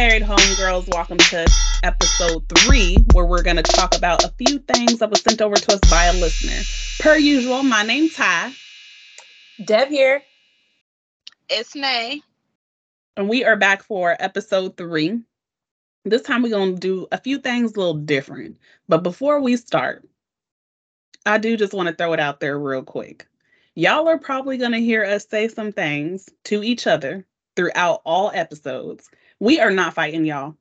married homegirls. Welcome to episode three, where we're going to talk about a few things that was sent over to us by a listener. Per usual, my name's Tye. Dev here. It's Nay. And we are back for episode three. This time we're going to do a few things a little different. But before we start, I do just want to throw it out there real quick. Y'all are probably going to hear us say some things to each other throughout all episodes. We are not fighting y'all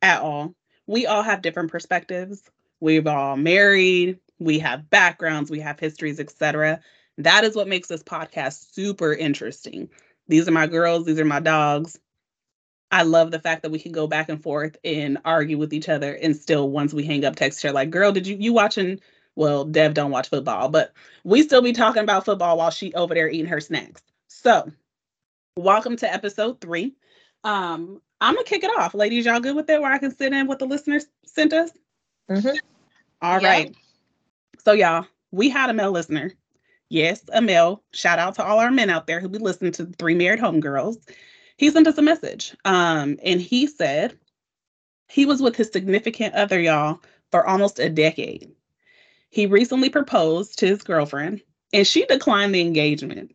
at all. We all have different perspectives. We've all married, we have backgrounds, we have histories, etc. That is what makes this podcast super interesting. These are my girls, these are my dogs. I love the fact that we can go back and forth and argue with each other and still once we hang up text her like, "Girl, did you you watching well, Dev don't watch football, but we still be talking about football while she over there eating her snacks. So, welcome to episode 3. Um I'm gonna kick it off. Ladies, y'all good with that where I can sit in what the listeners sent us? Mm-hmm. All right. So y'all, we had a male listener. Yes, a male. Shout out to all our men out there who be listening to Three Married Homegirls. He sent us a message. Um, and he said he was with his significant other, y'all, for almost a decade. He recently proposed to his girlfriend, and she declined the engagement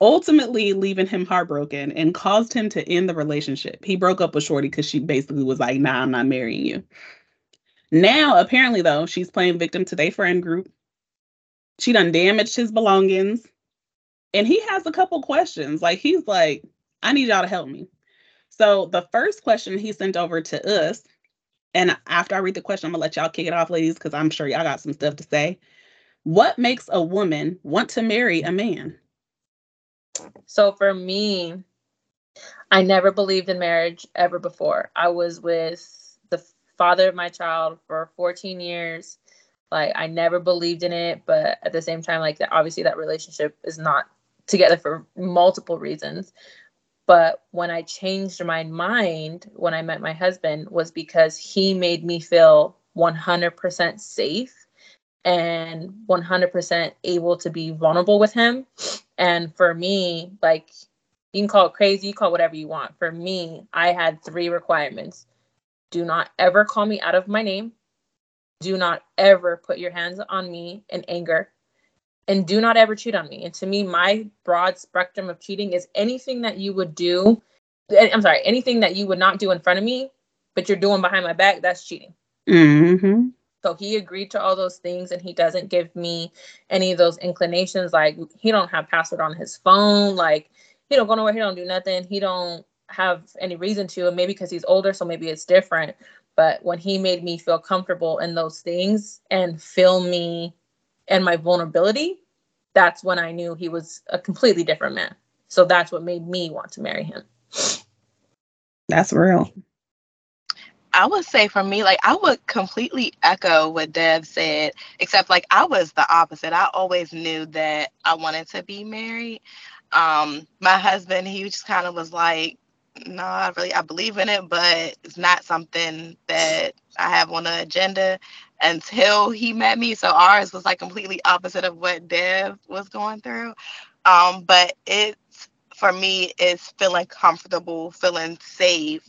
ultimately leaving him heartbroken and caused him to end the relationship. He broke up with Shorty because she basically was like, nah, I'm not marrying you. Now, apparently, though, she's playing victim to their friend group. She done damaged his belongings. And he has a couple questions. Like, he's like, I need y'all to help me. So, the first question he sent over to us, and after I read the question, I'm gonna let y'all kick it off, ladies, because I'm sure y'all got some stuff to say. What makes a woman want to marry a man? So for me, I never believed in marriage ever before. I was with the father of my child for 14 years. Like I never believed in it, but at the same time, like obviously that relationship is not together for multiple reasons. But when I changed my mind when I met my husband was because he made me feel 100% safe and 100% able to be vulnerable with him. And for me, like you can call it crazy, you call whatever you want. For me, I had three requirements. Do not ever call me out of my name. Do not ever put your hands on me in anger. And do not ever cheat on me. And to me, my broad spectrum of cheating is anything that you would do. Eh, I'm sorry, anything that you would not do in front of me, but you're doing behind my back, that's cheating. Mm-hmm. So he agreed to all those things and he doesn't give me any of those inclinations. Like he don't have password on his phone. Like he don't go nowhere. He don't do nothing. He don't have any reason to. And maybe because he's older, so maybe it's different. But when he made me feel comfortable in those things and feel me and my vulnerability, that's when I knew he was a completely different man. So that's what made me want to marry him. That's real. I would say for me, like I would completely echo what Dev said, except like I was the opposite. I always knew that I wanted to be married. Um, my husband, he just kind of was like, no, I really I believe in it, but it's not something that I have on the agenda until he met me. So ours was like completely opposite of what Dev was going through. Um, but it's for me is feeling comfortable, feeling safe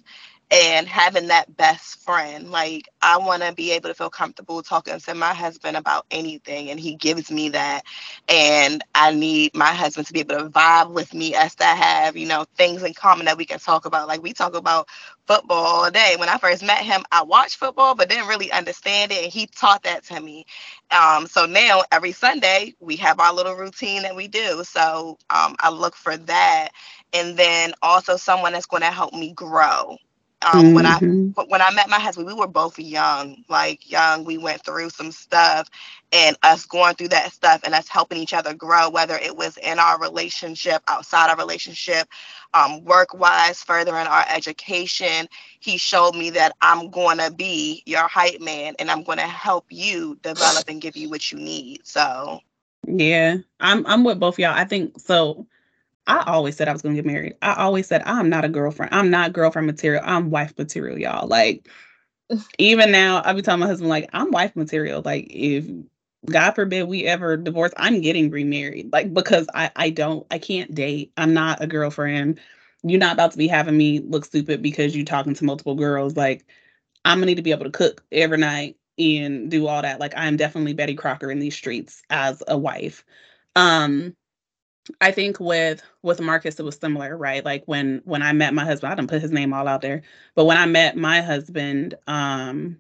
and having that best friend. Like I want to be able to feel comfortable talking to my husband about anything, and he gives me that. And I need my husband to be able to vibe with me, as to have you know things in common that we can talk about. Like we talk about football all day. When I first met him, I watched football, but didn't really understand it, and he taught that to me. Um, so now every Sunday we have our little routine that we do. So um, I look for that, and then also someone that's going to help me grow um, mm-hmm. when I mm-hmm. when I met my husband, we were both young, like young. We went through some stuff, and us going through that stuff and us helping each other grow, whether it was in our relationship, outside our relationship, um, work wise, furthering our education. He showed me that I'm going to be your hype man, and I'm going to help you develop and give you what you need. So, yeah, I'm I'm with both y'all. I think so I always said I was going to get married. I always said I'm not a girlfriend. I'm not girlfriend material. I'm wife material, y'all. Like even now, I be telling my husband like I'm wife material. Like if God forbid we ever divorce, I'm getting remarried. Like because I I don't I can't date. I'm not a girlfriend. you're not about to be having me look stupid because you're talking to multiple girls. Like, I'm gonna need to be able to cook every night and do all that. Like, I'm definitely Betty Crocker in these streets as a wife. Um, I think with with Marcus it was similar, right? Like when when I met my husband, I didn't put his name all out there, but when I met my husband, um,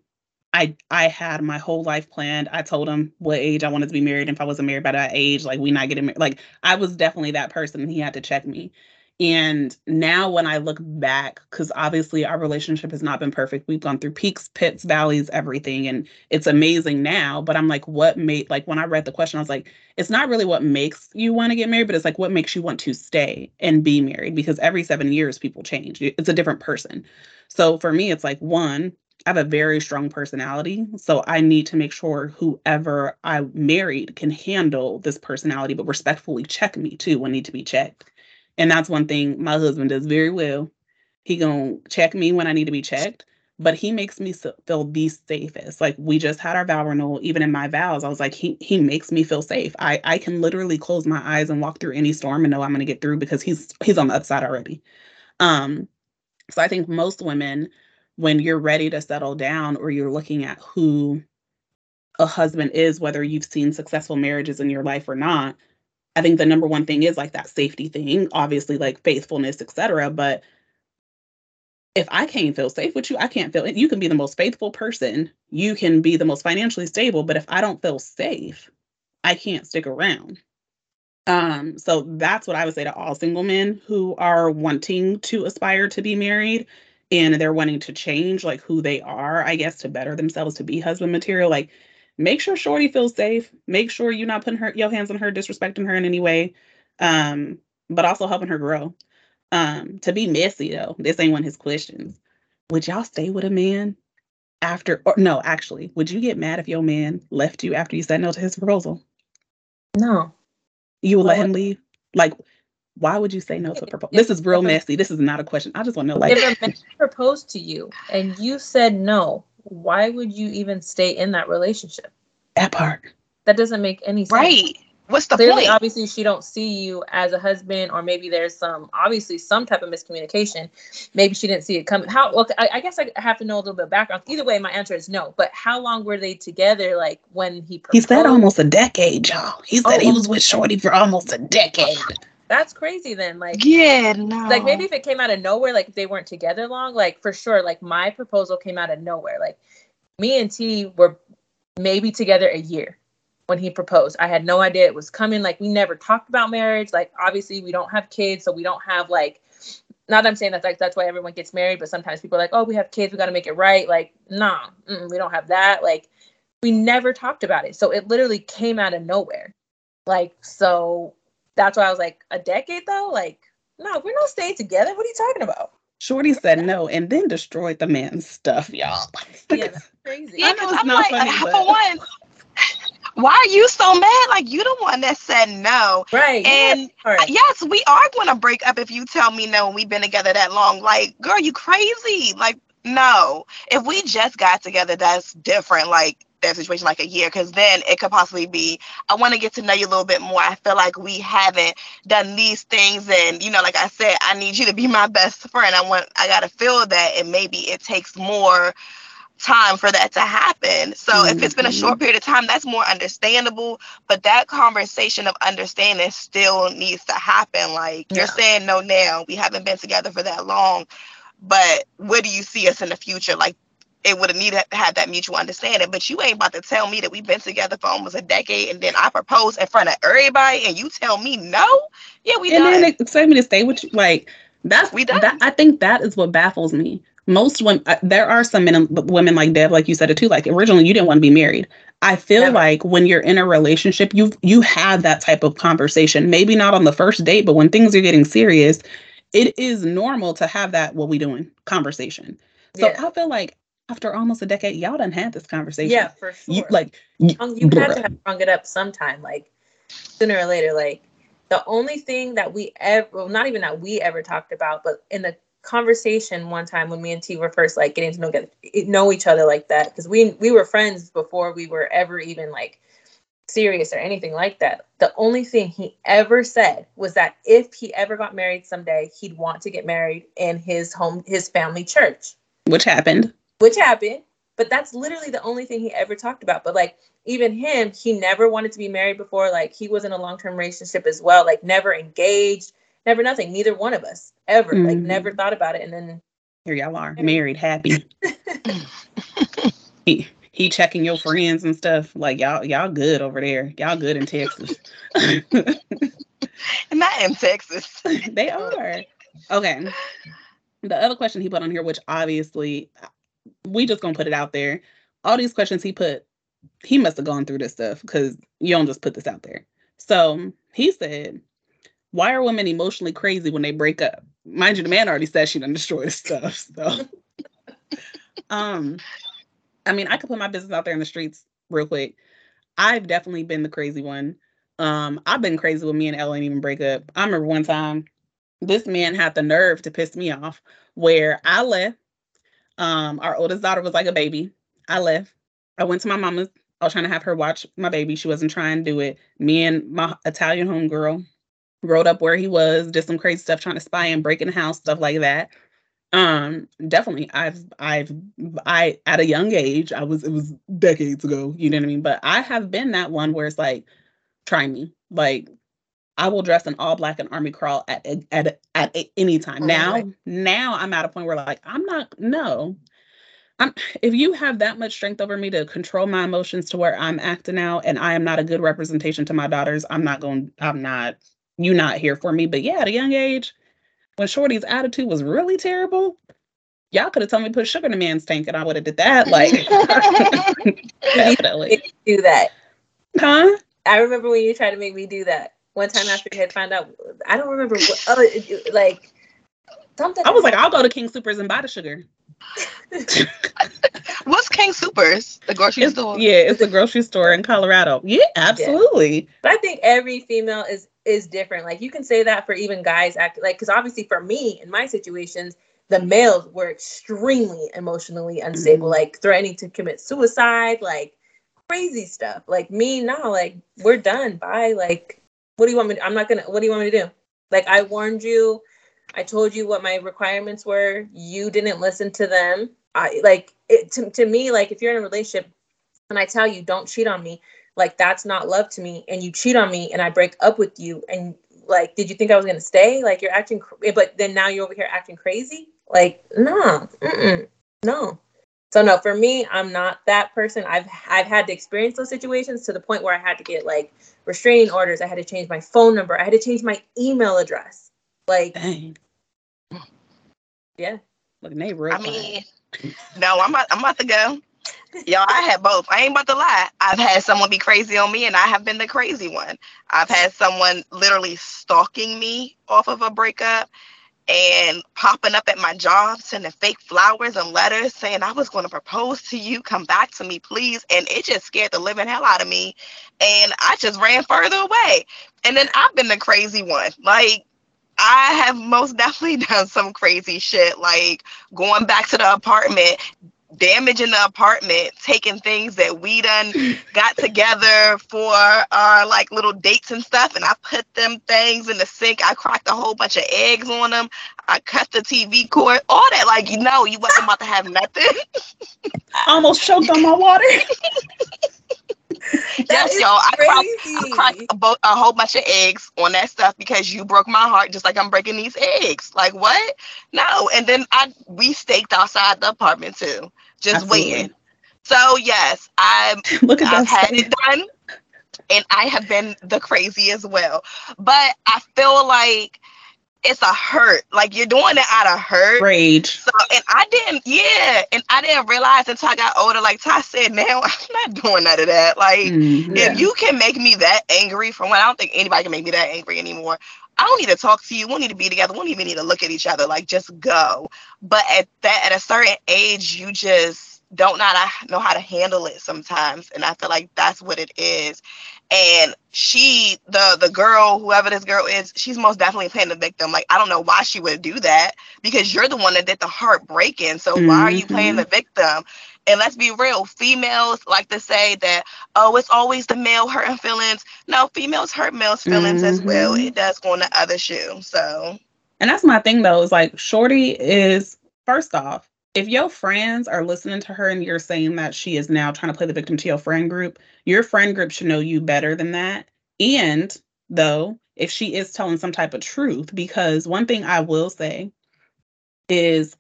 I I had my whole life planned. I told him what age I wanted to be married. And if I wasn't married by that age, like we not getting married. Like I was definitely that person. And he had to check me. And now when I look back, because obviously our relationship has not been perfect. We've gone through peaks, pits, valleys, everything. And it's amazing now. But I'm like, what made like when I read the question, I was like, it's not really what makes you want to get married, but it's like what makes you want to stay and be married because every seven years people change. It's a different person. So for me, it's like one, I have a very strong personality. So I need to make sure whoever I married can handle this personality, but respectfully check me too when need to be checked. And that's one thing my husband does very well. He gonna check me when I need to be checked, but he makes me feel the safest. Like we just had our vow renewal. Even in my vows, I was like, he he makes me feel safe. I I can literally close my eyes and walk through any storm and know I'm gonna get through because he's he's on the upside already. Um, so I think most women, when you're ready to settle down or you're looking at who a husband is, whether you've seen successful marriages in your life or not, I think the number one thing is like that safety thing, obviously like faithfulness, etc. But if I can't feel safe with you, I can't feel it. You can be the most faithful person, you can be the most financially stable, but if I don't feel safe, I can't stick around. Um, so that's what I would say to all single men who are wanting to aspire to be married and they're wanting to change like who they are, I guess, to better themselves to be husband material. Like make sure Shorty feels safe. Make sure you're not putting her your hands on her, disrespecting her in any way. Um, but also helping her grow. Um, to be messy though, this ain't one of his questions. Would y'all stay with a man after or no, actually, would you get mad if your man left you after you said no to his proposal? No. You would let him leave? Like why would you say no to a proposal? This is real messy. This is not a question. I just want to know like if a man proposed to you and you said no, why would you even stay in that relationship? That part. That doesn't make any sense. Right. What's the Clearly, point? obviously, she don't see you as a husband, or maybe there's some obviously some type of miscommunication. Maybe she didn't see it coming. How? Well, I, I guess I have to know a little bit of background. Either way, my answer is no. But how long were they together? Like when he proposed? He said almost a decade, y'all. He said Oh, he was with Shorty for almost a decade. That's crazy. Then, like, yeah, no. like maybe if it came out of nowhere, like they weren't together long, like for sure, like my proposal came out of nowhere. Like me and T were maybe together a year when he proposed. I had no idea it was coming. Like we never talked about marriage. Like obviously we don't have kids, so we don't have like not that I'm saying that's like that's why everyone gets married, but sometimes people are like, oh, we have kids, we got to make it right. Like, nah, we don't have that. Like, we never talked about it, so it literally came out of nowhere. Like, so that's why I was like, a decade though, like, no, we're not staying together. What are you talking about? Shorty said no and then destroyed the man's stuff, y'all. Yeah, that's crazy. yeah, I know because it's I'm not like, funny, but- for one, why are you so mad? Like you the one that said no. Right. And yeah, Uh, Yes, we are going to break up if you tell me no and we've been together that long. Like, girl, you crazy. Like, no. If we just got together, that's different. Like, that situation, like a year, because then it could possibly be, I want to get to know you a little bit more. I feel like we haven't done these things. And, you know, like I said, I need you to be my best friend. I want, I got to feel that. And maybe it takes more time for that to happen. So if it's been a short mm-hmm. period of time, that's more understandable. But that conversation of understanding still needs to happen. Like Yeah. you're saying no now. We haven't been together for that long. But where do you see us in the future? Like it would have needed to have that mutual understanding. But you ain't about to tell me that we've been together for almost a decade and then I propose in front of everybody and you tell me no? Yeah, we and done. then expect me to stay with you. Like that's We done. that. I think that is what baffles me. Most women, uh, there are some men, women like Dev, like you said it too. Like originally, you didn't want to be married. I feel Never. like when you're in a relationship, you you had that type of conversation. Maybe not on the first date, but when things are getting serious, it is normal to have that. What we doing? Conversation. So yeah. I feel like after almost a decade, y'all done had this conversation. yeah, for sure. You like you, you had to have hung it up sometime, like sooner or later. Like the only thing that we ever, well, not even that we ever talked about, but in the conversation one time when me and T were first like getting to know get, know each other like that, because we we were friends before we were ever even like serious or anything like that. The only thing he ever said was that if he ever got married someday, he'd want to get married in his home, his family church. Which happened. Which happened. But that's literally the only thing he ever talked about. But like even him, he never wanted to be married before. Like he was in a long term relationship as well. Like never engaged, never nothing. Neither one of us ever. Mm-hmm. Like never thought about it. And then here y'all are, married, happy. he he checking your friends and stuff. Like y'all y'all good over there. Y'all good in Texas. Not in Texas. they are. Okay. The other question he put on here, which obviously we just gonna put it out there. All these questions he put, he must have gone through this stuff because you don't just put this out there. So he said, Why are women emotionally crazy when they break up? Mind you, the man already said she done destroyed stuff. So um I mean, I could put my business out there in the streets real quick. I've definitely been the crazy one. Um, I've been crazy with me and Ellen even break up. I remember one time this man had the nerve to piss me off where I left um, our oldest daughter was like a baby. I left. I went to my mama's. I was trying to have her watch my baby. She wasn't trying to do it. Me and my Italian homegirl rode up where he was, did some crazy stuff, trying to spy and break in the house, stuff like that. Um, definitely, I've, I've, I at a young age, I was, it was decades ago. You know what I mean? But I have been that one where it's like, try me. Like, I will dress in all black and army crawl at at at, at any time. Oh, now, right. now I'm at a point where like I'm not no. I'm if you have that much strength over me to control my emotions to where I'm acting out and I am not a good representation to my daughters, I'm not going I'm not you not here for me. But yeah, at a young age, when Shorty's attitude was really terrible, y'all could have told me to put sugar in a man's tank and I would have did that. Like definitely do that. Huh? I remember when you tried to make me do that one time after we had found out. I don't remember what. Oh, like something. I was like, I'll go to King Supers and buy the sugar. What's King Supers? The grocery it's, store. Yeah, it's a grocery store in Colorado. Yeah, absolutely. Yeah. But I think every female is is different. Like you can say that for even guys act like because obviously for me in my situations, the males were extremely emotionally unstable, mm-hmm. like threatening to commit suicide, like crazy stuff. Like me now, like we're done. Bye. Like what do you want me to, I'm not gonna what do you want me to do? Like I warned you, I told you what my requirements were, you didn't listen to them. I like it to, to me, like if you're in a relationship and I tell you don't cheat on me, like that's not love to me, and you cheat on me and I break up with you and like did you think I was gonna stay? Like you're acting but then now you're over here acting crazy? Like, no, no. So no, for me, I'm not that person. I've I've had to experience those situations to the point where I had to get like restraining orders. I had to change my phone number. I had to change my email address. Like, Dang. yeah. Look, they real. I mean, no, I'm about, I'm about to go. Y'all, I had both. I ain't about to lie. I've had someone be crazy on me, and I have been the crazy one. I've had someone literally stalking me off of a breakup and popping up at my job, sending fake flowers and letters saying I was going to propose to you, come back to me, please. And it just scared the living hell out of me. And I just ran further away. And then I've been the crazy one. Like, I have most definitely done some crazy shit, like going back to the apartment, damaging the apartment, taking things that we done got together for our like little dates and stuff, and I put them things in the sink. I cracked a whole bunch of eggs on them. I cut the TV cord, all that. Like you know, you wasn't about to have nothing. I almost choked on my water. yes, y'all. I cracked, I cracked a, bo- a, whole bunch of eggs on that stuff because you broke my heart, just like I'm breaking these eggs. Like what? No. And then I we staked outside the apartment too, just Absolutely. waiting. So yes, I'm. Look at I've had it done, and I have been the crazy as well. But I feel like it's a hurt. Like you're doing it out of hurt. Rage. So and I didn't, yeah. And I didn't realize until I got older, like Tye said, now I'm not doing none of that. Like mm, yeah. if you can make me that angry from when I don't think anybody can make me that angry anymore. I don't need to talk to you. We don't need to be together. We don't even need to look at each other. Like just go. But at that at a certain age, you just don't not know how to handle it sometimes and i feel like that's what it is and she the the girl whoever this girl is she's most definitely playing the victim like i don't know why she would do that because you're the one that did the heartbreaking so mm-hmm. why are you playing the mm-hmm. victim and let's be real females like to say that oh it's always the male hurting feelings no females hurt males feelings mm-hmm. as well mm-hmm. it does go on the other shoe so and that's my thing though is like shorty is first off if your friends are listening to her and you're saying that she is now trying to play the victim to your friend group, your friend group should know you better than that. And though, if she is telling some type of truth, because one thing I will say is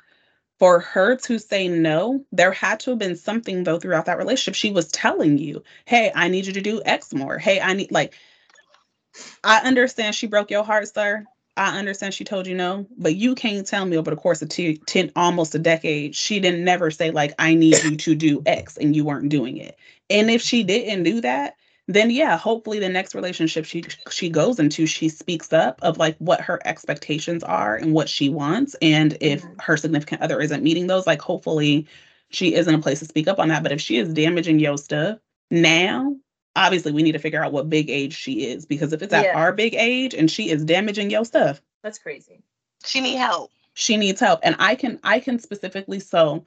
for her to say no, there had to have been something though throughout that relationship. She was telling you, hey, I need you to do X more. Hey, I need like I understand she broke your heart, sir. I understand she told you no, but you can't tell me over the course of two, 10, almost a decade, she didn't never say, like, I need you to do X and you weren't doing it. And if she didn't do that, then yeah, hopefully the next relationship she she goes into, she speaks up of like what her expectations are and what she wants. And if mm-hmm. her significant other isn't meeting those, like hopefully she is in a place to speak up on that. But if she is damaging your stuff now, obviously we need to figure out what big age she is because if it's at yeah. our big age and she is damaging your stuff that's crazy. She need help. She needs help and i can i can specifically so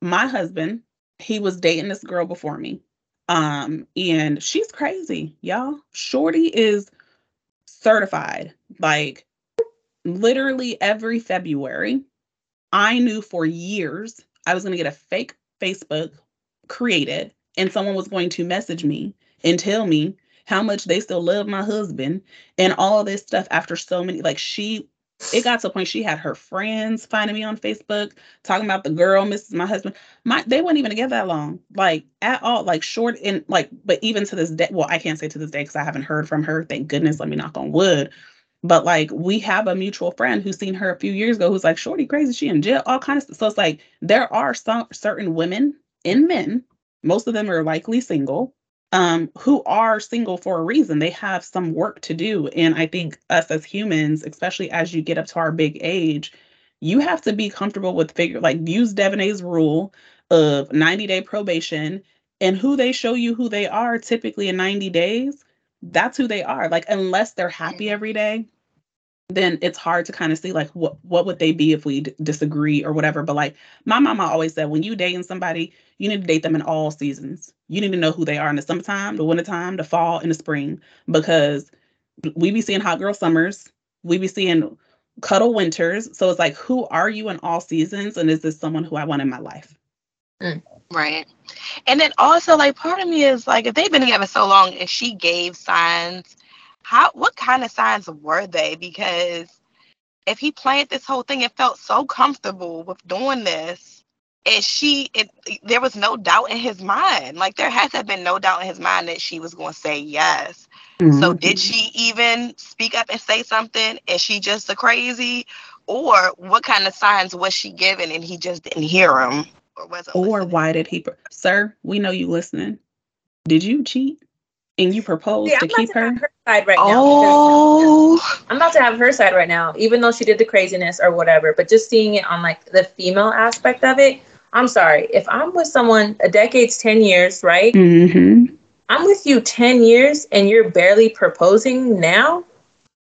my husband he was dating this girl before me um and she's crazy y'all. Shorty is certified like literally every february i knew for years i was going to get a fake facebook created and someone was going to message me and tell me how much they still love my husband and all this stuff after so many like she it got to a point she had her friends finding me on Facebook talking about the girl, Mrs. My husband. My they weren't even together that long, like at all, like short and like, but even to this day, well, I can't say to this day because I haven't heard from her. Thank goodness. Let me knock on wood. But like we have a mutual friend who's seen her a few years ago who's like, Shorty crazy, she in jail, all kinds of stuff. So it's like there are some certain women and men most of them are likely single um, who are single for a reason. They have some work to do. And I think us as humans, especially as you get up to our big age, you have to be comfortable with figure like use Devaney's rule of 90 day probation and who they show you who they are typically in 90 days, that's who they are. Like unless they're happy every day, then it's hard to kind of see like what what would they be if we d- disagree or whatever but like my mama always said when you dating somebody you need to date them in all seasons you need to know who they are in the summertime the wintertime the fall and the spring because we be seeing hot girl summers we be seeing cuddle winters so it's like who are you in all seasons and is this someone who i want in my life mm. right and then also like part of me is like if they've been together so long and she gave signs how what kind of signs were they? Because if he planned this whole thing and felt so comfortable with doing this, and she it, there was no doubt in his mind. Like there has to have been no doubt in his mind that she was going to say yes. Mm-hmm. So did she even speak up and say something? Is she just a crazy? Or what kind of signs was she given and he just didn't hear them? Or was it? Or listening? why did he? Sir, we know you listening. Did you cheat? And you proposed to keep her? her? side right oh. now. I'm about to have her side right now, even though she did the craziness or whatever. But just seeing it on like the female aspect of it, I'm sorry. If I'm with someone a decade's 10 years, right? Mm-hmm. I'm with you 10 years and you're barely proposing now.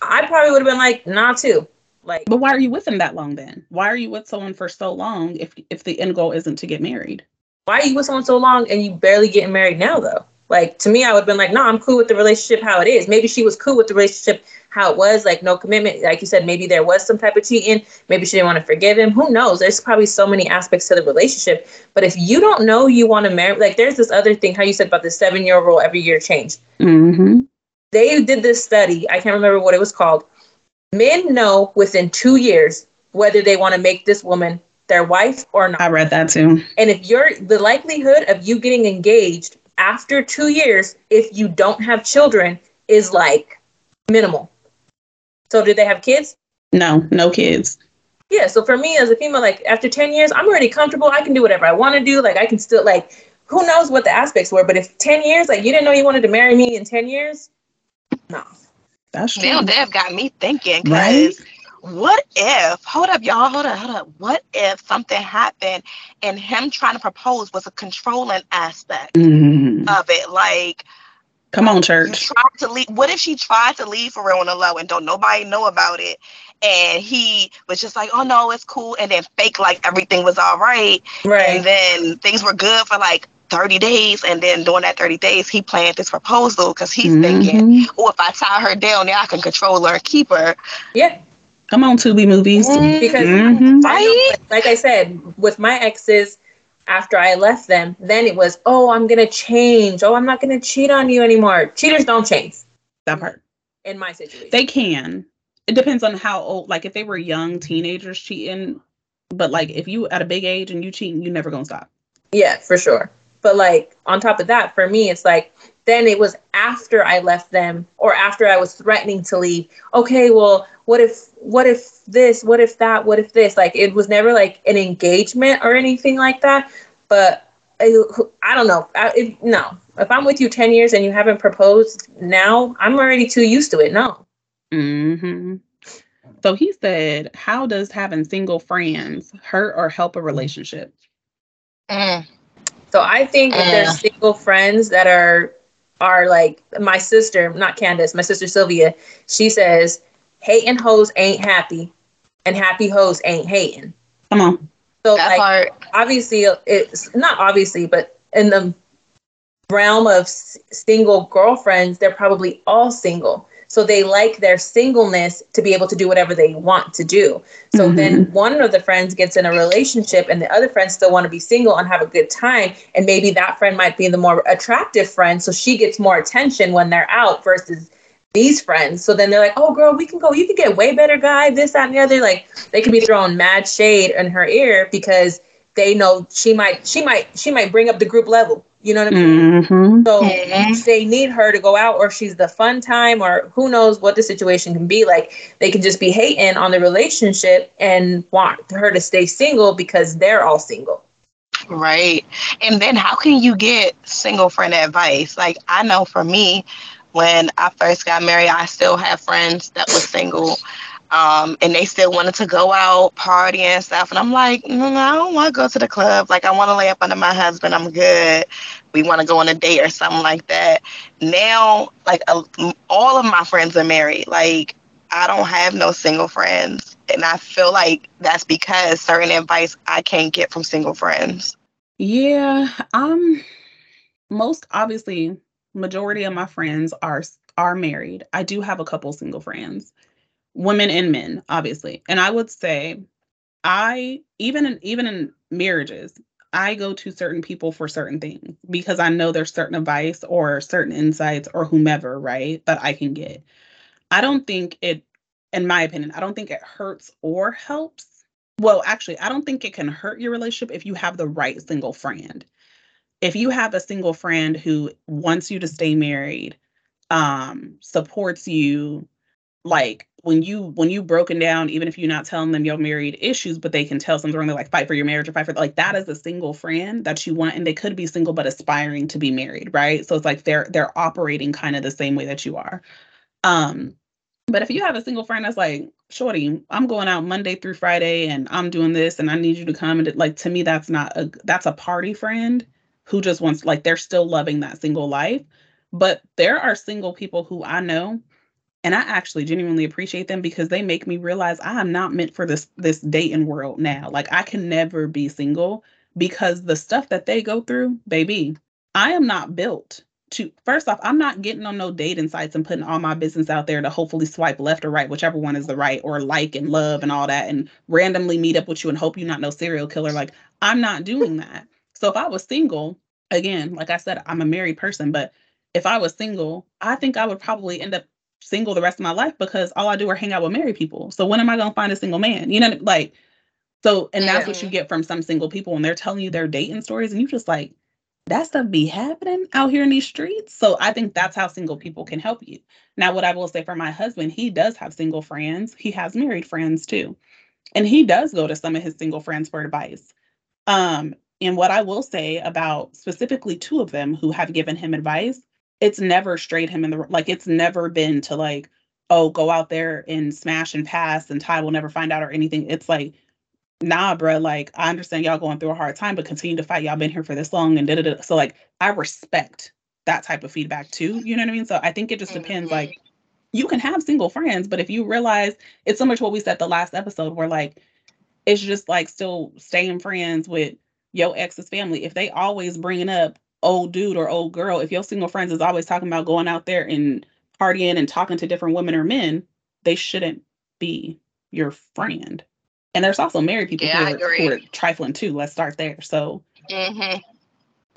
I probably would have been like, nah, too. Like, but why are you with him that long then? Why are you with someone for so long if if the end goal isn't to get married? Why are you with someone so long and you barely getting married now though? Like to me, I would have been like, no, I'm cool with the relationship how it is. Maybe she was cool with the relationship how it was, like no commitment. Like you said, maybe there was some type of cheating. Maybe she didn't want to forgive him. Who knows? There's probably so many aspects to the relationship. But if you don't know you want to marry, like there's this other thing, how you said about the seven year rule every year change. Mm-hmm. They did this study. I can't remember what it was called. Men know within two years whether they want to make this woman their wife or not. I read that too. And if you're the likelihood of you getting engaged after two years, if you don't have children, is like minimal. So, did they have kids? No, no kids. Yeah. So for me as a female, like after 10 years, I'm already comfortable. I can do whatever I want to do. Like I can still like who knows what the aspects were. But if 10 years, like you didn't know you wanted to marry me in 10 years, no. That's true. Now Dev got me thinking because right? What if, hold up, y'all, hold up, hold up. What if something happened and him trying to propose was a controlling aspect Mhm. of it? Like, Come on, church. tried to leave. What if she tried to leave for real the low and don't nobody know about it? And he was just like, oh no, it's cool. And then fake like everything was all right. Right. And then things were good for like 30 days. And then during that 30 days, he planned this proposal because he's thinking, Mhm. oh, if I tie her down, now I can control her and keep her. Yeah, Come on, Tubi movies. because Mhm. I know, like I said, with my exes, after I left them, then it was, oh, I'm gonna change. Oh, I'm not gonna cheat on you anymore. Cheaters don't change That part. in my situation. They can. It depends on how old. Like if they were young teenagers cheating, but like if you at a big age and you cheating, you never gonna stop. Yeah, for sure. But like on top of that, for me, it's like then it was after I left them or after I was threatening to leave. Okay, well, what if what if this? What if that? What if this? Like it was never like an engagement or anything like that. But I, I don't know. I, it, no, if I'm with you ten years and you haven't proposed now, I'm already too used to it. No. hmm So he said, "How does having single friends hurt or help a relationship?" Mm. So I think if there's single friends that are are like my sister, not Candace, my sister Sylvia, she says, hating hoes ain't happy and happy hoes ain't hating. Come on. So That like part. obviously it's not obviously, but in the realm of s- single girlfriends, they're probably all single. So they like their singleness to be able to do whatever they want to do. So mm-hmm. then one of the friends gets in a relationship and the other friends still want to be single and have a good time. And maybe that friend might be the more attractive friend. So she gets more attention when they're out versus these friends. So then they're like, oh, girl, we can go. You can get way better guy, this, that, and the other. Like they could be throwing mad shade in her ear because they know she might, she might, she might bring up the group level. You know what I mean? hmm So Mhm. they need her to go out, or she's the fun time, or who knows what the situation can be. Like they can just be hating on the relationship and want her to stay single because they're all single. Right. And then how can you get single friend advice? Like I know for me, when I first got married, I still have friends that were single. Um, and they still wanted to go out, party and stuff. And I'm like, mm, I don't want to go to the club. Like I want to lay up under my husband. I'm good. We want to go on a date or something like that. Now, like uh, all of my friends are married. Like I don't have no single friends. And I feel like that's because certain advice I can't get from single friends. Yeah. Um. Most obviously, majority of my friends are are married. I do have a couple single friends, women and men, obviously. And I would say, I even in even in marriages, I go to certain people for certain things because I know there's certain advice or certain insights or whomever, right, that I can get. I don't think it, in my opinion, I don't think it hurts or helps. Well, actually, I don't think it can hurt your relationship if you have the right single friend. If you have a single friend who wants you to stay married, um, supports you, like when you when you broken down, even if you're not telling them your married issues, but they can tell something wrong, they're like fight for your marriage or fight for like that is a single friend that you want, and they could be single but aspiring to be married, right? So it's like they're they're operating kind of the same way that you are. Um, but if you have a single friend that's like, Shorty, I'm going out Monday through Friday and I'm doing this and I need you to come and like to me that's not a that's a party friend who just wants like they're still loving that single life. But there are single people who I know and I actually genuinely appreciate them because they make me realize I am not meant for this this dating world now. Like I can never be single because the stuff that they go through, baby, I am not built to first off, I'm not getting on no dating sites and putting all my business out there to hopefully swipe left or right, whichever one is the right, or like and love and all that, and randomly meet up with you and hope you're not no serial killer. Like, I'm not doing that. So if I was single, again, like I said, I'm a married person, but if I was single, I think I would probably end up single the rest of my life because all I do are hang out with married people. So when am I gonna find a single man? You know, like so, and that's what you get from some single people when they're telling you their dating stories, and you just like, that stuff be happening out here in these streets. So I think that's how single people can help you. Now, what I will say for my husband, he does have single friends. He has married friends too. And he does go to some of his single friends for advice. Um, and what I will say about specifically two of them who have given him advice, it's never strayed him in the like it's never been to like, oh, go out there and smash and pass and Tye will never find out or anything. It's like, nah, bro, like I understand y'all going through a hard time, but continue to fight. Y'all been here for this long and da da. So like I respect that type of feedback too. You know what I mean? So I think it just depends. Mhm. Like you can have single friends, but if you realize it's similar to what we said the last episode, where like it's just like still staying friends with your ex's family. If they always bringing up old dude or old girl, if your single friends is always talking about going out there and partying and talking to different women or men, they shouldn't be your friend. And there's also married people Yeah, who, are, who are trifling too. Let's start there. So hmm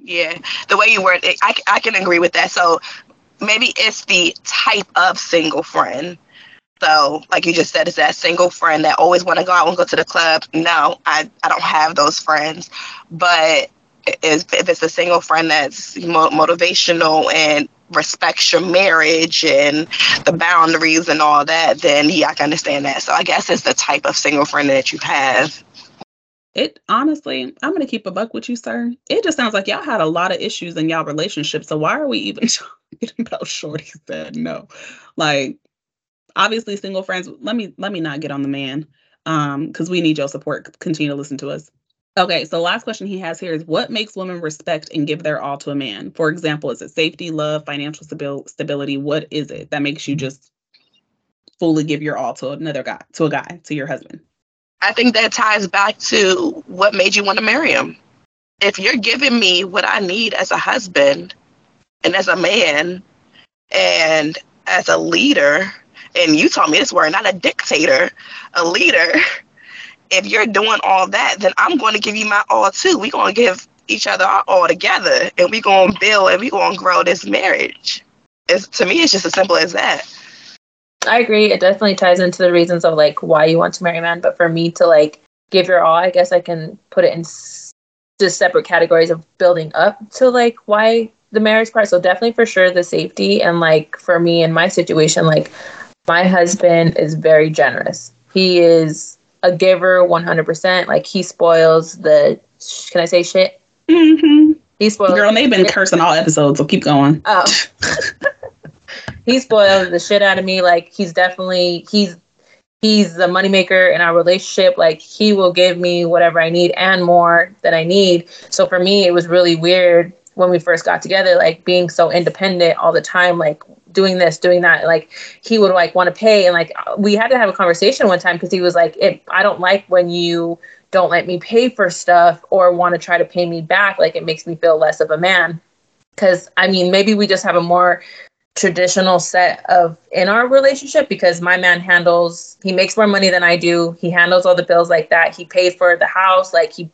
Yeah, the way you word it, I, I can agree with that. So maybe it's the type of single friend. So, like you just said, it's that single friend that always want to go out and go to the club. No, I, I don't have those friends. But if, if it's a single friend that's mo- motivational and respects your marriage and the boundaries and all that, then yeah, I can understand that. So I guess it's the type of single friend that you have. it honestly, I'm gonna keep a buck with you, sir. It just sounds like y'all had a lot of issues in y'all relationship. So why are we even talking about Shorty said no? Like obviously single friends, let me let me not get on the man. Um, because we need your support. Continue to listen to us. Okay, so last question he has here is what makes women respect and give their all to a man? For example, is it safety, love, financial stabil- stability? What is it that makes you just fully give your all to another guy, to a guy, to your husband? I think that ties back to what made you want to marry him. If you're giving me what I need as a husband and as a man and as a leader, and you taught me this word, not a dictator, a leader. If you're doing all that, then I'm going to give you my all too. We're going to give each other our all together and we're going to build and we're going to grow this marriage. It's, to me, it's just as simple as that. I agree. It definitely ties into the reasons of like why you want to marry a man. But for me to like give your all, I guess I can put it in s- just separate categories of building up to like why the marriage part. So definitely for sure the safety and like for me in my situation, like my husband is very generous. He is a giver 100%. Like he spoils the, can I say shit? Mm-hmm. He spoils. Girl, they've been cursing all episodes, so keep going. Oh. he spoiled the shit out of me. Like he's definitely he's he's the moneymaker in our relationship. Like he will give me whatever I need and more than I need. So for me it was really weird when we first got together, like being so independent all the time, like doing this, doing that. Like he would like want to pay and like we had to have a conversation one time because he was like, it, I don't like when you don't let me pay for stuff or want to try to pay me back. Like it makes me feel less of a man because I mean, maybe we just have a more traditional set of in our relationship because my man handles he makes more money than I do. He handles all the bills like that. He paid for the house, like he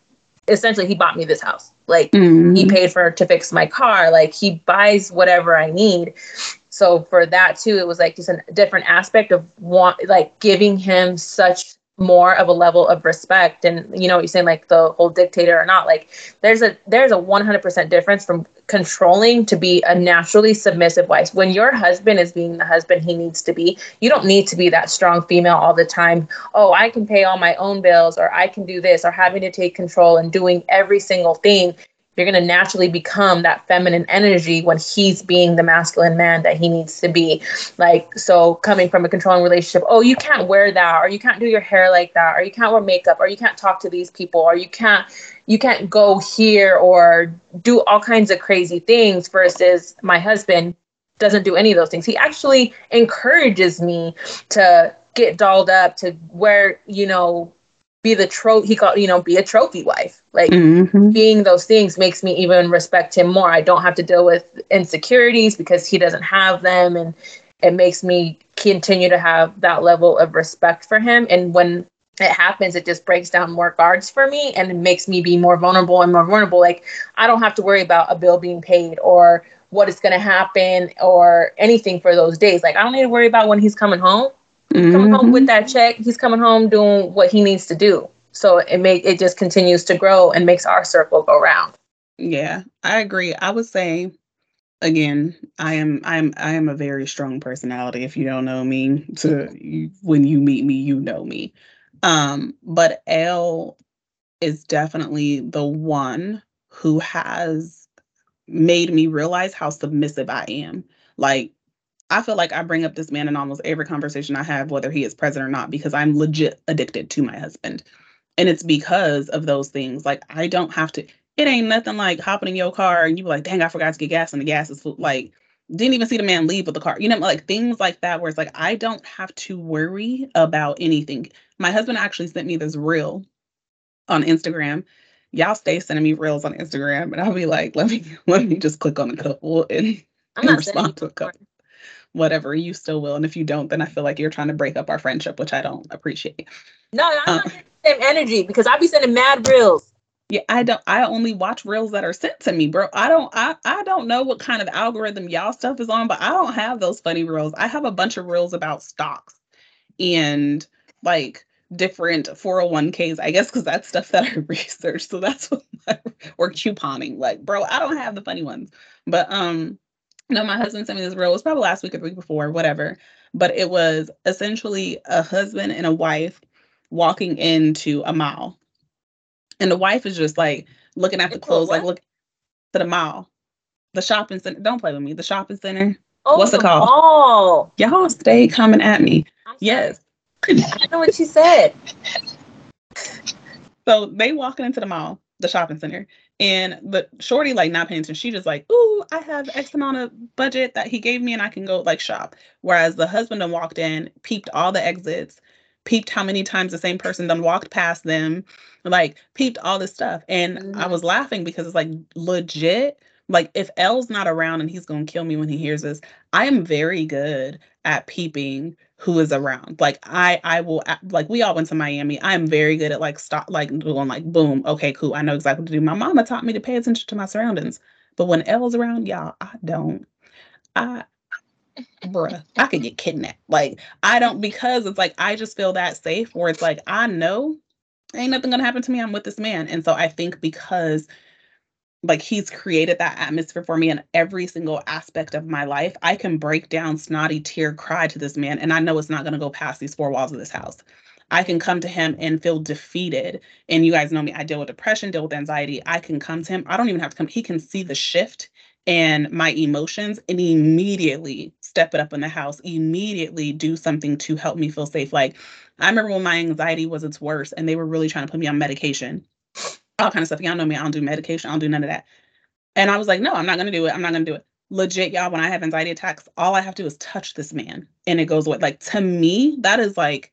essentially he bought me this house. Like Mm-hmm. he paid for to fix my car. Like he buys whatever I need. So for that too, it was like just a different aspect of want like giving him such more of a level of respect. And you know what you're saying like the whole dictator or not like there's a there's a 100% difference from controlling to be a naturally submissive wife. When your husband is being the husband he needs to be you don't need to be that strong female all the time. Oh i can pay all my own bills or i can do this or having to take control and doing every single thing you're going to naturally become that feminine energy when he's being the masculine man that he needs to be. Like so coming from a controlling relationship oh you can't wear that or you can't do your hair like that or you can't wear makeup or you can't talk to these people or you can't you can't go here or do all kinds of crazy things versus my husband doesn't do any of those things. He actually encourages me to get dolled up to wear you know be the trophy he called you know be a trophy wife. Like Mm-hmm. being those things makes me even respect him more. I don't have to deal with insecurities because he doesn't have them and it makes me continue to have that level of respect for him. And when it happens it just breaks down more guards for me and it makes me be more vulnerable and more vulnerable. Like I don't have to worry about a bill being paid or what is going to happen or anything for those days. Like I don't need to worry about when he's coming home coming home with that check he's coming home doing what he needs to do so it make it just continues to grow and makes our circle go round Yeah, I agree. I would say again, I am I am I am a very strong personality. If you don't know me, to you, when you meet me, you know me. Um, but L is definitely the one who has made me realize how submissive I am. Like I feel like I bring up this man in almost every conversation I have, whether he is present or not, because I'm legit addicted to my husband. And it's because of those things. Like, I don't have to, it ain't nothing like hopping in your car and you be like, dang, I forgot to get gas and the gas is full. Like, didn't even see the man leave with the car. You know, like things like that, where it's like, I don't have to worry about anything. My husband actually sent me this reel on Instagram. Y'all stay sending me reels on Instagram, and I'll be like, let me let me just click on a couple and, and respond to a couple whatever, you still will. And if you don't, then I feel like you're trying to break up our friendship, which I don't appreciate. No, I'm um, not same energy because I be sending mad reels. Yeah, I don't I only watch reels that are sent to me, bro. I don't I I don't know what kind of algorithm y'all stuff is on, but I don't have those funny reels. I have a bunch of reels about stocks and like different 401ks, I guess, because that's stuff that I research. So that's what my, or couponing. Like, bro, I don't have the funny ones. But um no, my husband sent me this reel. It was probably last week or the week before, whatever. But it was essentially a husband and a wife walking into a mall. And the wife is just like looking at the clothes, like look to the mall, the shopping center. Don't play with me. The shopping center. Oh, What's it called? Mall. Y'all stay coming at me. Yes. I know what she said. so they walking into the mall, the shopping center, and but Shorty like not paying attention. She just like, ooh, I have X amount of budget that he gave me and I can go like shop. Whereas the husband then walked in, peeped all the exits, peeped how many times the same person then walked past them, like peeped all this stuff. And mm-hmm. I was laughing because it's like legit. Like if L's not around and he's gonna kill me when he hears this, I am very good at peeping who is around. Like I I will like we all went to Miami. I am very good at like stop like doing like boom, okay, cool. I know exactly what to do. My mama taught me to pay attention to my surroundings. But when L's around, y'all, I don't. I bruh, I could get kidnapped. Like I don't because it's like I just feel that safe where it's like I know ain't nothing gonna happen to me. I'm with this man. And so I think because like he's created that atmosphere for me in every single aspect of my life. I can break down snotty tear cry to this man and I know it's not going to go past these four walls of this house. I can come to him and feel defeated. And you guys know me, I deal with depression, deal with anxiety. I can come to him. I don't even have to come. He can see the shift in my emotions and immediately step it up in the house, immediately do something to help me feel safe. Like I remember when my anxiety was its worst and they were really trying to put me on medication all kind of stuff. Y'all know me. I don't do medication. I don't do none of that. And I was like, no, I'm not gonna do it. I'm not gonna do it. Legit, y'all. When I have anxiety attacks, all I have to do is touch this man, and it goes away. Like to me, that is like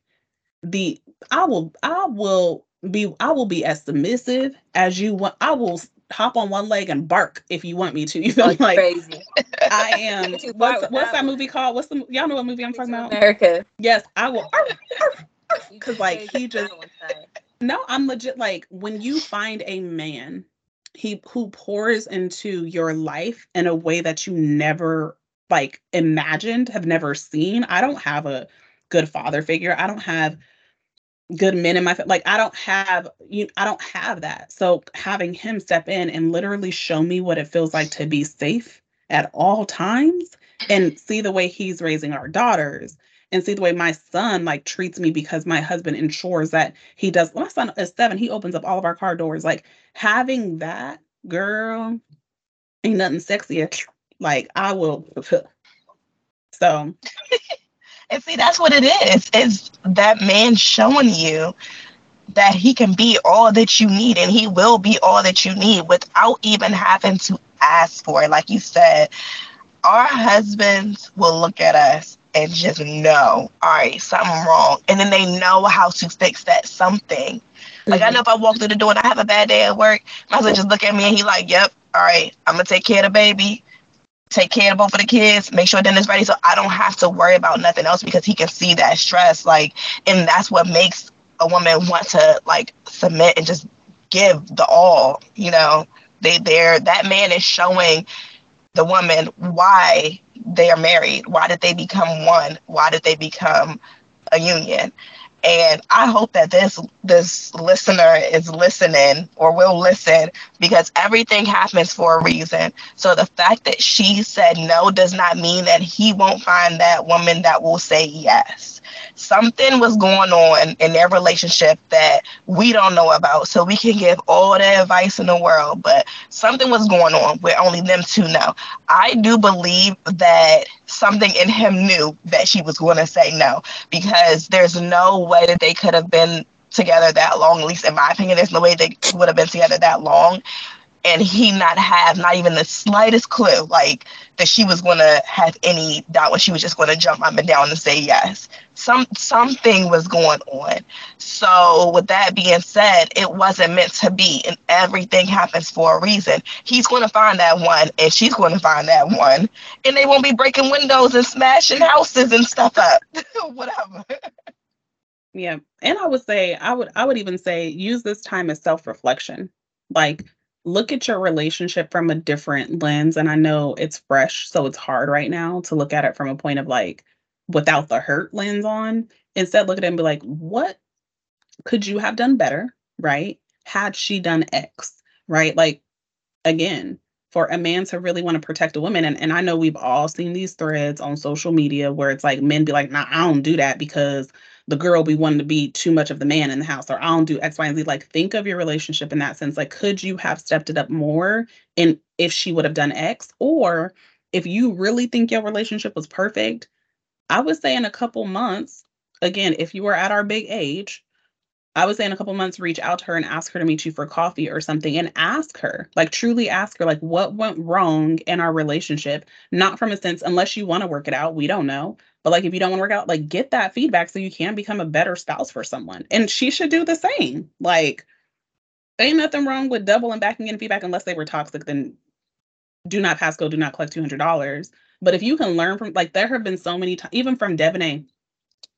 the I will I will be I will be as submissive as you want. I will hop on one leg and bark if you want me to. You feel like, like crazy. I am. what's, what's that movie called? What's the y'all know what movie I'm talking about? America. Yes, I will. Because like he just no, I'm legit like when you find a man he who pours into your life in a way that you never like imagined, have never seen. I don't have a good father figure. I don't have good men in my like I don't have you I don't have that. So having him step in and literally show me what it feels like to be safe at all times and see the way he's raising our daughters and see the way my son like treats me because my husband ensures that he does. My son is seven. He opens up all of our car doors. Like having that girl ain't nothing sexier. Like I will. So. and see, that's what it is. Is that man showing you that he can be all that you need and he will be all that you need without even having to ask for it. Like you said, our husbands will look at us and just know, all right, something wrong. And then they know how to fix that something. Like mm-hmm. I know if I walk through the door and I have a bad day at work, my husband just look at me and he like, Yep, all right, I'm gonna take care of the baby, take care of both of the kids, make sure dinner's ready so I don't have to worry about nothing else because he can see that stress. Like and that's what makes a woman want to like submit and just give the all, you know. They they're that man is showing the woman why they are married. Why did they become one? Why did they become a union? And I hope that this this listener is listening or will listen because everything happens for a reason. So the fact that she said no does not mean that he won't find that woman that will say yes. Something was going on in their relationship that we don't know about. So we can give all the advice in the world, but something was going on where only them two know. I do believe that something in him knew that she was going to say no because there's no way that they could have been together that long. At least in my opinion, there's no way they would have been together that long and he not have not even the slightest clue like that she was going to have any doubt when she was just going to jump up and down and say yes. Some something was going on. So with that being said it wasn't meant to be and everything happens for a reason. He's going to find that one and she's going to find that one and they won't be breaking windows and smashing houses and stuff up. Whatever. Yeah and i would say i would i would even say use this time as self-reflection. Like look at your relationship from a different lens. And I know it's fresh, so it's hard right now to look at it from a point of like without the hurt lens on. Instead, look at it and be like, what could you have done better? Right? Had she done X, right? Like, again, for a man to really want to protect a woman, and, and I know we've all seen these threads on social media where it's like men be like, nah, I don't do that because the girl be wanting to be too much of the man in the house or I don't do X, Y, and Z. Like think of your relationship in that sense. Like, could you have stepped it up more and if she would have done X? Or if you really think your relationship was perfect, I would say in a couple months, again, if you were at our big age, I would say in a couple months, reach out to her and ask her to meet you for coffee or something and ask her, like truly ask her, like what went wrong in our relationship? Not from a sense, unless you want to work it out, we don't know. But like if you don't want to work out, like get that feedback so you can become a better spouse for someone. And she should do the same. Like ain't nothing wrong with double and backing in feedback unless they were toxic, then do not pass go, do not collect $200. But if you can learn from, like, there have been so many times, even from Debonair,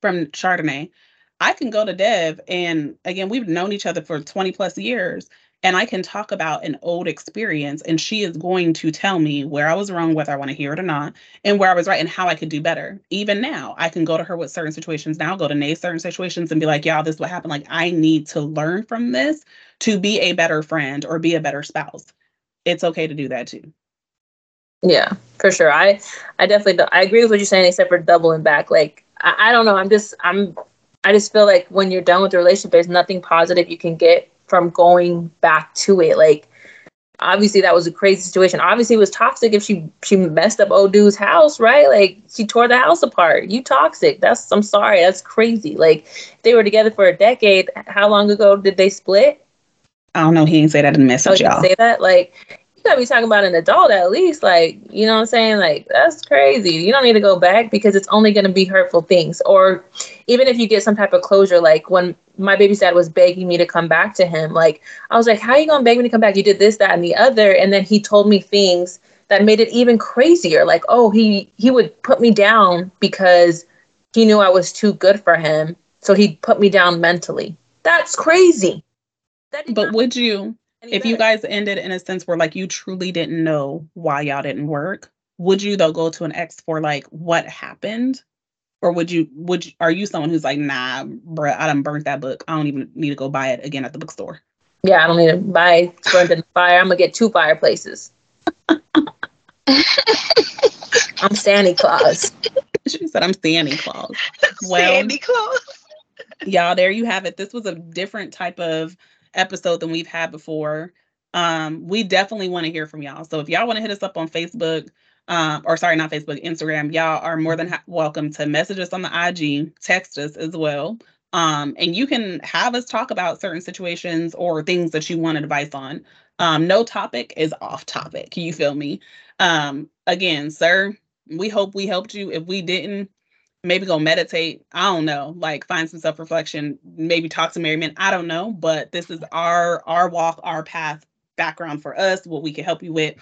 from Chardonnay, I can go to Dev and again, we've known each other for 20 plus years and I can talk about an old experience and she is going to tell me where I was wrong, whether I want to hear it or not, and where I was right and how I could do better. Even now, I can go to her with certain situations now, go to Nay certain situations and be like, yeah, this is what happened. Like I need to learn from this to be a better friend or be a better spouse. It's okay to do that too. Yeah, for sure. I I definitely I agree with what you're saying, except for doubling back. Like I, I don't know. I'm just I'm I just feel like when you're done with the relationship, there's nothing positive you can get from going back to it. Like, obviously that was a crazy situation. Obviously it was toxic if she she messed up old dude's house, right? Like she tore the house apart. You toxic. That's I'm sorry. That's crazy. Like they were together for a decade. How long ago did they split? I don't know. He didn't say that in the message, oh, y'all. Say that like you gotta be talking about an adult at least. Like, you know what I'm saying? Like, that's crazy. You don't need to go back because it's only gonna be hurtful things. Or even if you get some type of closure, like when my baby dad was begging me to come back to him, like I was like, How are you gonna beg me to come back? You did this, that, and the other, and then he told me things that made it even crazier. Like, oh, he he would put me down because he knew I was too good for him. So he'd put me down mentally. That's crazy. That but would you if you guys ended in a sense where like you truly didn't know why y'all didn't work, would you though go to an ex for like what happened? Or would you would you, are you someone who's like, nah, bruh, I done burnt that book. I don't even need to go buy it again at the bookstore. Yeah, I don't need to buy burnt in the fire. I'm gonna get two fireplaces. I'm Santa Claus. She said I'm Santa Claus. Well, Santa Claus. y'all, there you have it. This was a different type of episode than we've had before. Um, we definitely want to hear from y'all. So if y'all want to hit us up on Facebook, um, or sorry, not Facebook, Instagram, y'all are more than ha- welcome to message us on the IG, text us as well. Um, and you can have us talk about certain situations or things that you want advice on. Um, no topic is off topic. You feel me? Um, again, sir, we hope we helped you. If we didn't, maybe go meditate. I don't know, like find some self reflection, maybe talk to Mary Men. I don't know, but this is our our walk, our path, background for us, what we can help you with.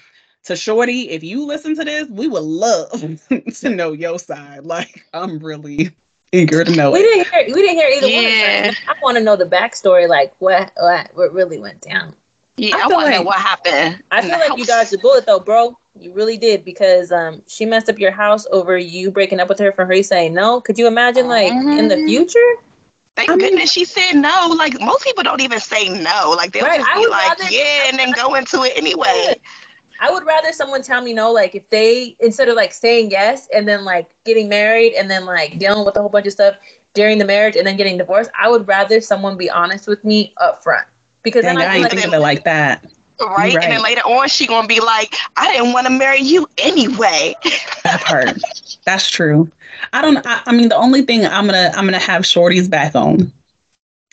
To Shorty, if you listen to this, we would love to know your side. Like I'm really eager to know. We it. didn't hear we didn't hear either yeah. one. I want to know the backstory, like what what, what really went down. Yeah, I, I want to like, know what happened. I feel like house. you dodged the bullet though, bro. You really did because um she messed up your house over you breaking up with her for her saying no. Could you imagine like mm-hmm. in the mm-hmm. future? Thank I goodness mean, she said no. Like most people don't even say no. Like they'll right, just be like, rather, yeah, and then go into it anyway. I would rather someone tell me no, like if they instead of like saying yes and then like getting married and then like dealing with a whole bunch of stuff, during the marriage and then getting divorced. I would rather someone be honest with me up front because Dang, then I I ain't like of it like that. Right? Right. And then later on, she gonna be like, "I didn't want to marry you anyway." That part. That's true. I don't. I, I mean, the only thing I'm gonna I'm gonna have Shorty's back on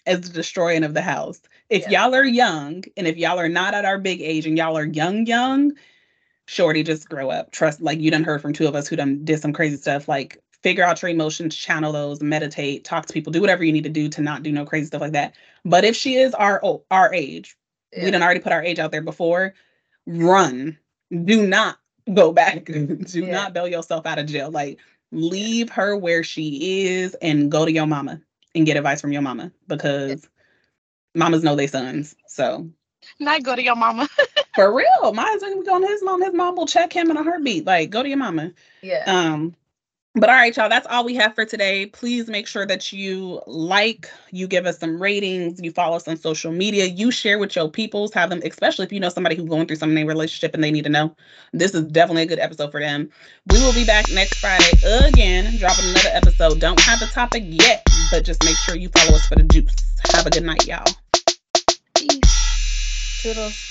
as the destroying of the house. If Yeah. y'all are young, and if y'all are not at our big age, and y'all are young, young, Shorty, just grow up. Trust. Like you done heard from two of us who done did some crazy stuff. Like figure out your emotions, channel those, meditate, talk to people, do whatever you need to do to not do no crazy stuff like that. But if she is our our age, we Yeah. done already put our age out there before. Run. Do not go back. Do Yeah. not bail yourself out of jail. Like leave her where she is and go to your mama and get advice from your mama because mamas know they sons. So Not go to your mama. for real, my husband will go to his mom. His mom will check him in a heartbeat. Like go to your mama. yeah. Um, but all right, y'all, that's all we have for today. Please make sure that you like, you give us some ratings, you follow us on social media, you share with your peoples, have them, especially if you know somebody who's going through something in relationship and they need to know. This is definitely a good episode for them. We will be back next Friday again, dropping another episode. Don't have a topic yet, but just make sure you follow us for the juice. Have a good night, y'all. Peace. Toodles.